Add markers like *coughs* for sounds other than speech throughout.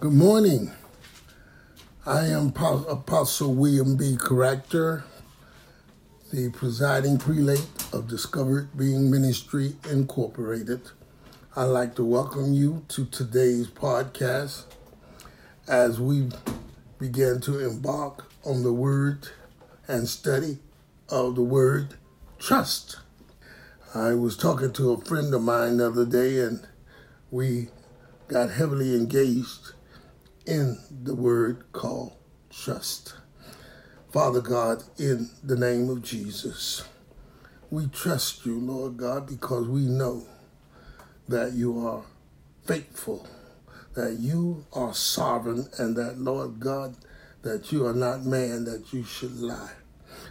Good morning. I am Apostle William B. Caractor, the presiding prelate of Discovered Being Ministry Incorporated. I'd like to welcome you to today's podcast as we begin to embark on the word and study of the word trust. I was talking to a friend of mine the other day and we got heavily engaged in the word called trust. Father God, in the name of Jesus, we trust you, Lord God, because we know that you are faithful, that you are sovereign, and that, Lord God, that you are not man that you should lie.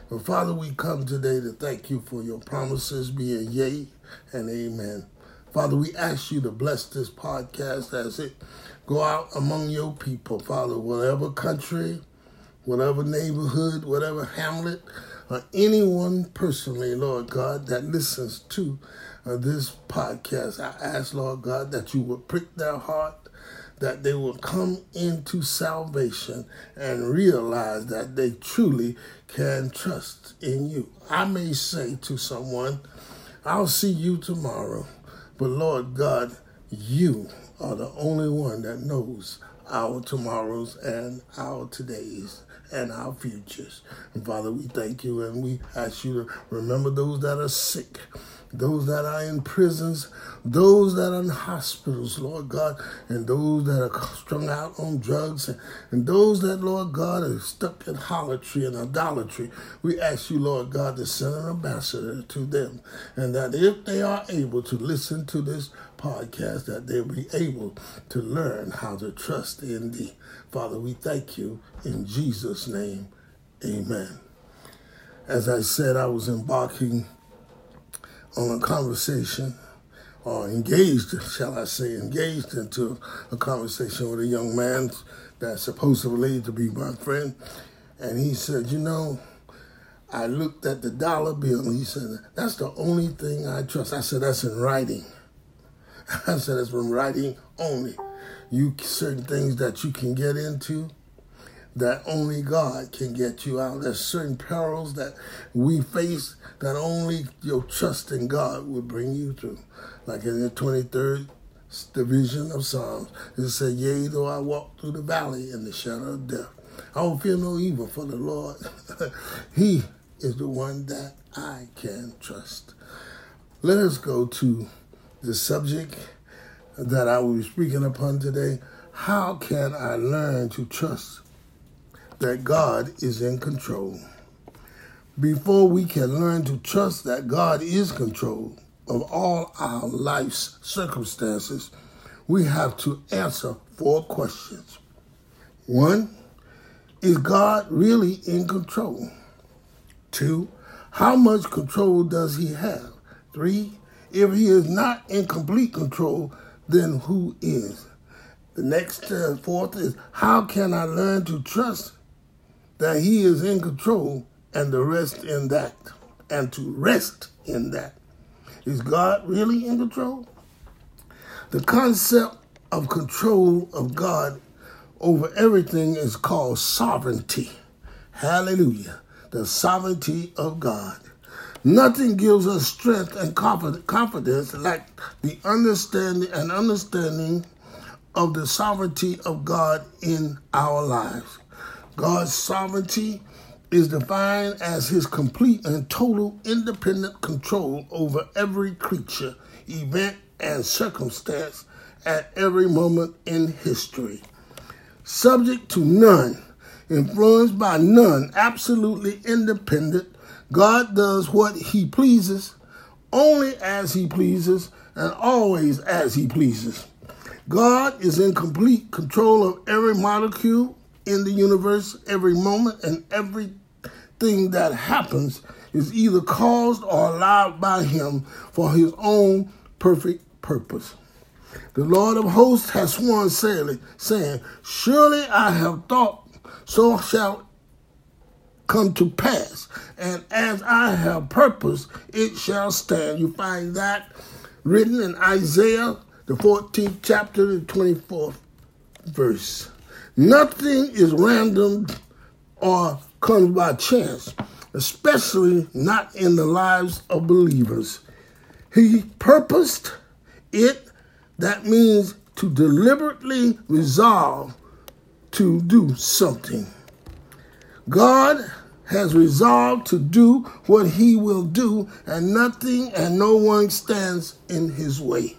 But Father, we come today to thank you for your promises being yea and amen. Father, we ask you to bless this podcast as it go out among your people, Father, whatever country, whatever neighborhood, whatever hamlet, or anyone personally, Lord God, that listens to uh, this podcast. I ask, Lord God, that you would prick their heart, that they will come into salvation and realize that they truly can trust in you. I may say to someone, I'll see you tomorrow. But Lord God, you are the only one that knows our tomorrows and our todays and our futures. And Father, we thank you and we ask you to remember those that are sick those that are in prisons, those that are in hospitals, Lord God, and those that are strung out on drugs, and, those that, Lord God, are stuck in harlotry and idolatry. We ask you, Lord God, to send an ambassador to them, and that if they are able to listen to this podcast, that they'll be able to learn how to trust in thee. Father, we thank you in Jesus' name. Amen. As I said, I was embarking on a conversation or engaged, shall I say, engaged into a conversation with a young man that's supposedly to be my friend. And he said, You know, I looked at the dollar bill and he said, That's the only thing I trust. I said, That's in writing. *laughs* I said, That's from writing only. You certain things that you can get into that only God can get you out. There's certain perils that we face that only your trust in God will bring you through. Like in the 23rd division of Psalms, it said, Yea, though I walk through the valley in the shadow of death, I will fear no evil, for the Lord, *laughs* He is the one that I can trust. Let us go to the subject that I will be speaking upon today. How can I learn to trust that God is in control. Before we can learn to trust that God is control of all our life's circumstances, we have to answer four questions. One, is God really in control? Two, how much control does he have? Three, if he is not in complete control, then who is? The next uh, fourth is how can I learn to trust that He is in control and to rest in that, and to rest in that. Is God really in control? The concept of control of God over everything is called sovereignty. Hallelujah. The sovereignty of God. Nothing gives us strength and confidence like the understanding and understanding of the sovereignty of God in our lives. God's sovereignty is defined as his complete and total independent control over every creature, event, and circumstance at every moment in history. Subject to none, influenced by none, absolutely independent, God does what he pleases, only as he pleases, and always as he pleases. God is in complete control of every molecule, in the universe, every moment and everything that happens is either caused or allowed by him for his own perfect purpose. The Lord of hosts has sworn saying, saying, Surely I have thought, so shall come to pass, and as I have purposed, it shall stand. You find that written in Isaiah, the 14th chapter, the 24th verse. Nothing is random or comes by chance, especially not in the lives of believers. He purposed it, that means to deliberately resolve to do something. God has resolved to do what he will do, and nothing and no one stands in his way.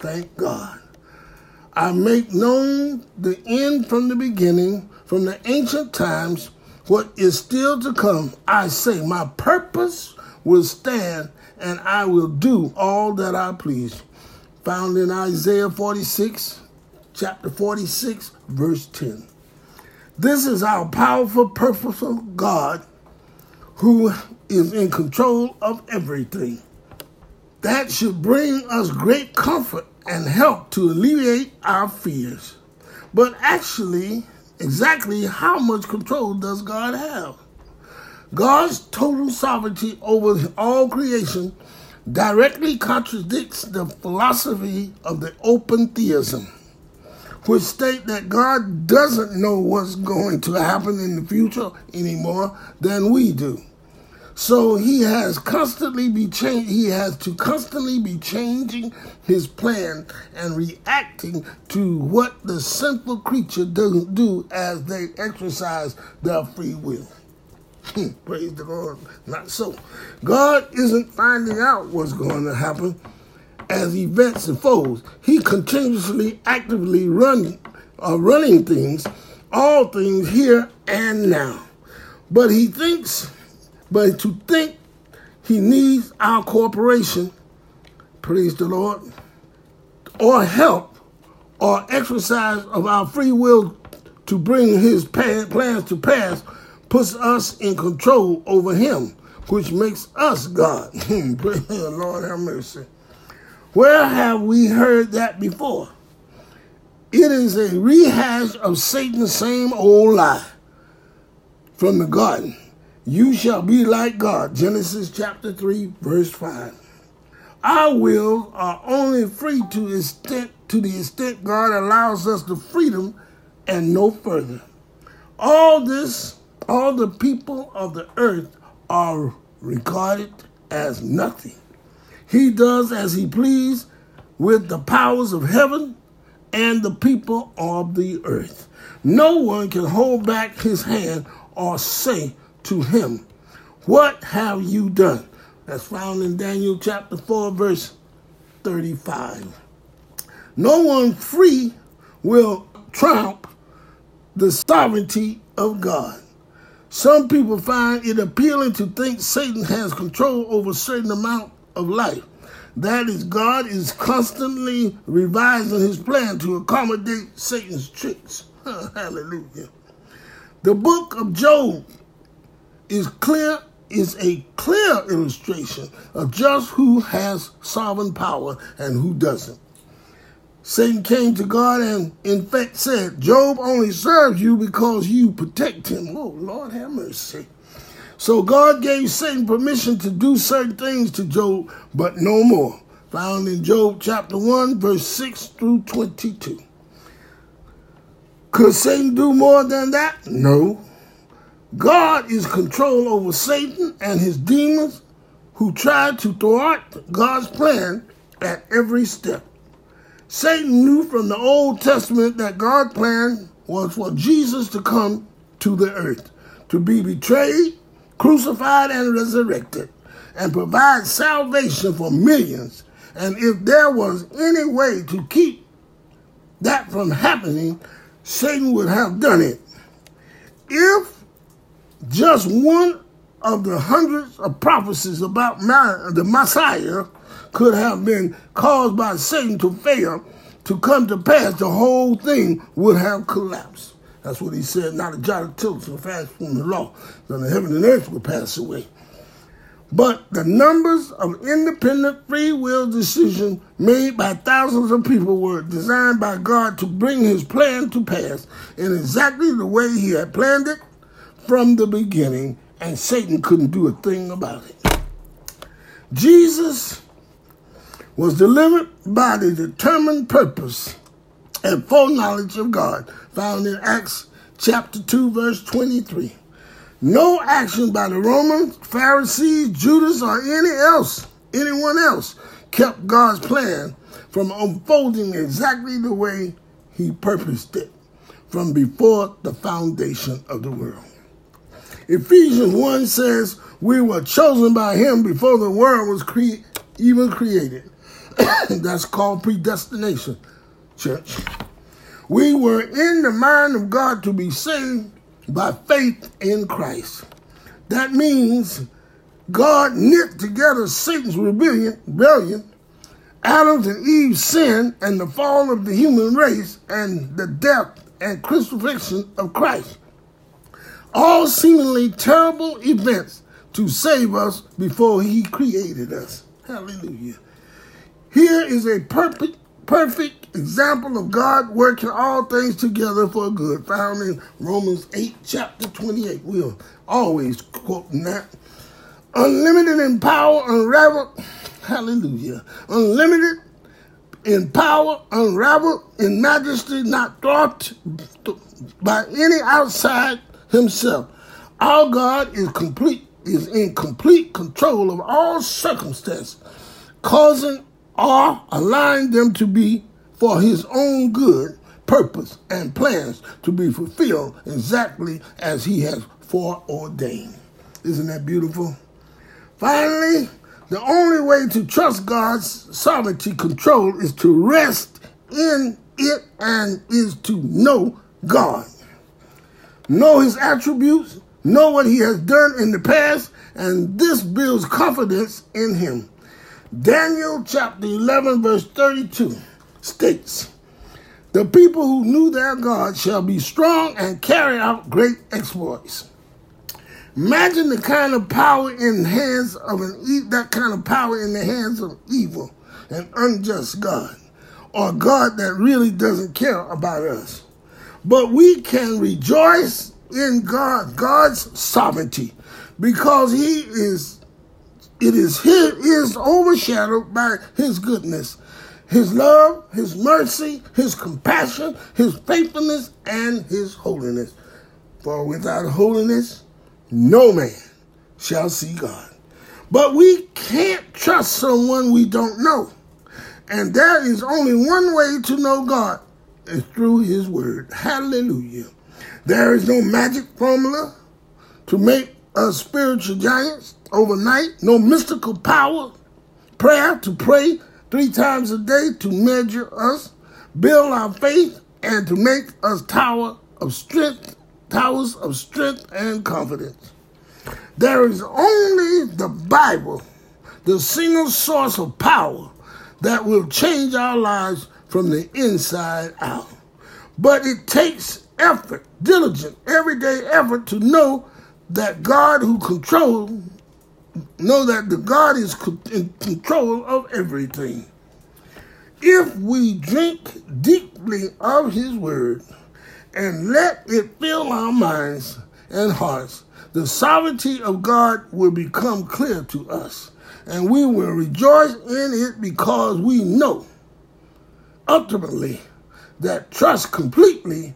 Thank God. I make known the end from the beginning, from the ancient times, what is still to come. I say, my purpose will stand, and I will do all that I please. Found in Isaiah 46, chapter 46, verse 10. This is our powerful, purposeful God who is in control of everything. That should bring us great comfort and help to alleviate our fears. But actually, exactly how much control does God have? God's total sovereignty over all creation directly contradicts the philosophy of the open theism which state that God doesn't know what's going to happen in the future anymore than we do. So he has constantly be change, he has to constantly be changing his plan and reacting to what the sinful creature doesn't do as they exercise their free will. Praise the Lord. Not so. God isn't finding out what's going to happen as events unfold. He continuously, actively running, uh, running things, all things here and now. But he thinks, but to think he needs our cooperation, praise the Lord, or help, or exercise of our free will to bring his plans to pass, puts us in control over him, which makes us God. *laughs* Hmm, Lord have mercy. Where have we heard that before? It is a rehash of Satan's same old lie from the garden. You shall be like God. Genesis chapter 3, verse 5. Our wills are only free to, extent, to the extent God allows us the freedom and no further. All this, all the people of the earth are regarded as nothing. He does as he please with the powers of heaven and the people of the earth. No one can hold back his hand or say to him, What have you done? That's found in Daniel chapter 4, verse 35. No one free will trump the sovereignty of God. Some people find it appealing to think Satan has control over a certain amount of life. That is, God is constantly revising his plan to accommodate Satan's tricks. *laughs* Hallelujah. The book of Job is clear is a clear illustration of just who has sovereign power and who doesn't. Satan came to God and in fact said, Job only serves you because you protect him. Oh, Lord have mercy. So God gave Satan permission to do certain things to Job, but no more. Found in Job chapter 1, verse 6 through 22. Could Satan do more than that? No. God is control over Satan and his demons who try to thwart God's plan at every step. Satan knew from the Old Testament that God's plan was for Jesus to come to the earth, to be betrayed, crucified and resurrected, and provide salvation for millions. And if there was any way to keep that from happening, Satan would have done it. If just one of the hundreds of prophecies about the Messiah could have been caused by Satan to fail to come to pass, the whole thing would have collapsed. That's what he said, not a jot of tittle shall pass from the law, then the heaven and earth will pass away. But the numbers of independent free will decisions made by thousands of people were designed by God to bring his plan to pass in exactly the way he had planned it from the beginning, and Satan couldn't do a thing about it. Jesus was delivered by the determined purpose and foreknowledge of God, found in Acts chapter 2, verse 23. No action by the Romans, Pharisees, Judas, or any else, anyone else, kept God's plan from unfolding exactly the way he purposed it from before the foundation of the world. Ephesians 1 says, We were chosen by him before the world was cre- even created. *coughs* That's called predestination, church. We were in the mind of God to be saved by faith in Christ. That means God knit together Satan's rebellion, rebellion, Adam's and Eve's sin, and the fall of the human race, and the death and crucifixion of Christ. All seemingly terrible events to save us before he created us. Hallelujah. Here is a perfect, perfect example of God working all things together for good, found in Romans 8, chapter 28. We'll always quoting that. Unlimited in power, unraveled, hallelujah. Unlimited in power, unraveled in majesty, not thwarted by any outside himself. Our God is complete, is in complete control of all circumstances, causing or allowing them to be for his own good purpose and plans to be fulfilled exactly as he has foreordained. Isn't that beautiful? Finally, the only way to trust God's sovereignty control is to rest in it and is to know God. Know his attributes, know what he has done in the past, and this builds confidence in him. Daniel chapter 11, verse 32 states, The people who knew their God shall be strong and carry out great exploits. Imagine the kind of power in the hands of an that kind of power in the hands of evil and unjust God, or God that really doesn't care about us. But we can rejoice in God, God's sovereignty, because He is it is his, is overshadowed by his goodness, his love, his mercy, his compassion, his faithfulness, and his holiness. For without holiness, no man shall see God. But we can't trust someone we don't know. And there is only one way to know God is through his word. Hallelujah. There is no magic formula to make us spiritual giants overnight, no mystical power, prayer to pray three times a day to measure us, build our faith, and to make us tower of strength, towers of strength and confidence. There is only the Bible, the single source of power that will change our lives from the inside out. But it takes effort, diligent, everyday effort to know that God who controls, know that the God is in control of everything. If we drink deeply of his word and let it fill our minds and hearts, the sovereignty of God will become clear to us, and we will rejoice in it because we know ultimately that trust completely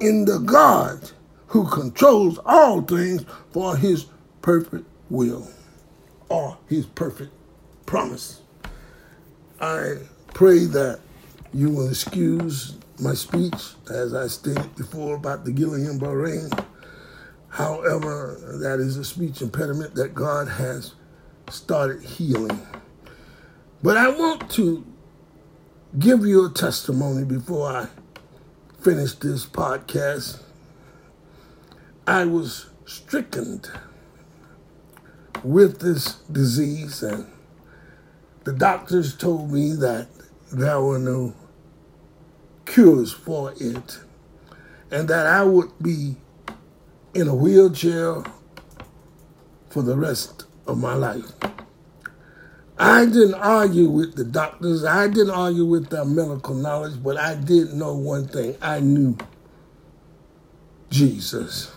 in the God who controls all things for his perfect will or his perfect promise. I pray that you will excuse my speech, as I stated before about the Guillain-Barré. However, that is a speech impediment that God has started healing. But I want to give you a testimony before I finish this podcast I was stricken with this disease, and the doctors told me that there were no cures for it, and that I would be in a wheelchair for the rest of my life. I didn't argue with the doctors, I didn't argue with their medical knowledge, but I did know one thing I knew Jesus.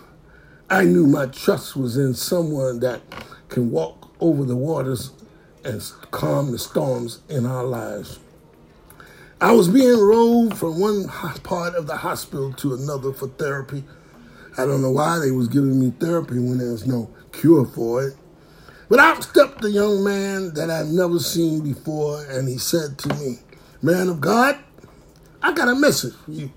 I knew my trust was in someone that can walk over the waters and calm the storms in our lives. I was being rolled from one part of the hospital to another for therapy. I don't know why they was giving me therapy when there was no cure for it. But out stepped a young man that I've never seen before, and he said to me, Man of God, I got a message for you.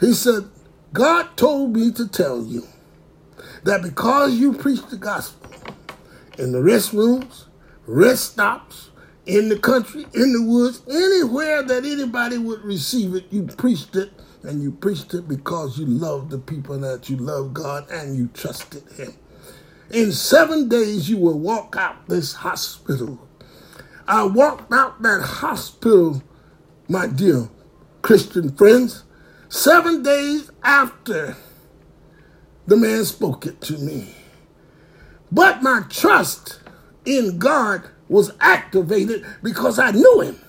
He said, God told me to tell you that because you preach the gospel in the restrooms, rest stops, in the country, in the woods, anywhere that anybody would receive it, you preached it, and you preached it because you loved the people that you love God and you trusted Him. In seven days, you will walk out this hospital. I walked out that hospital, my dear Christian friends, seven days after the man spoke it to me. But my trust in God was activated because I knew him.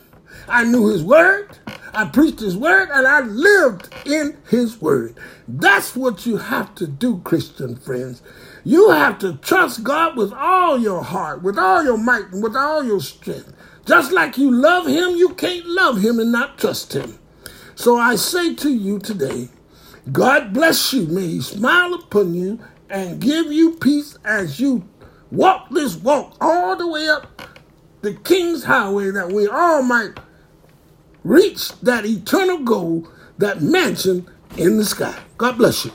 I knew his word. I preached his word and I lived in his word. That's what you have to do, Christian friends. You have to trust God with all your heart, with all your might, and with all your strength. Just like you love him, you can't love him and not trust him. So I say to you today, God bless you. May he smile upon you and give you peace as you walk this walk all the way up the King's Highway that we all might reach that eternal goal, that mansion in the sky. God bless you.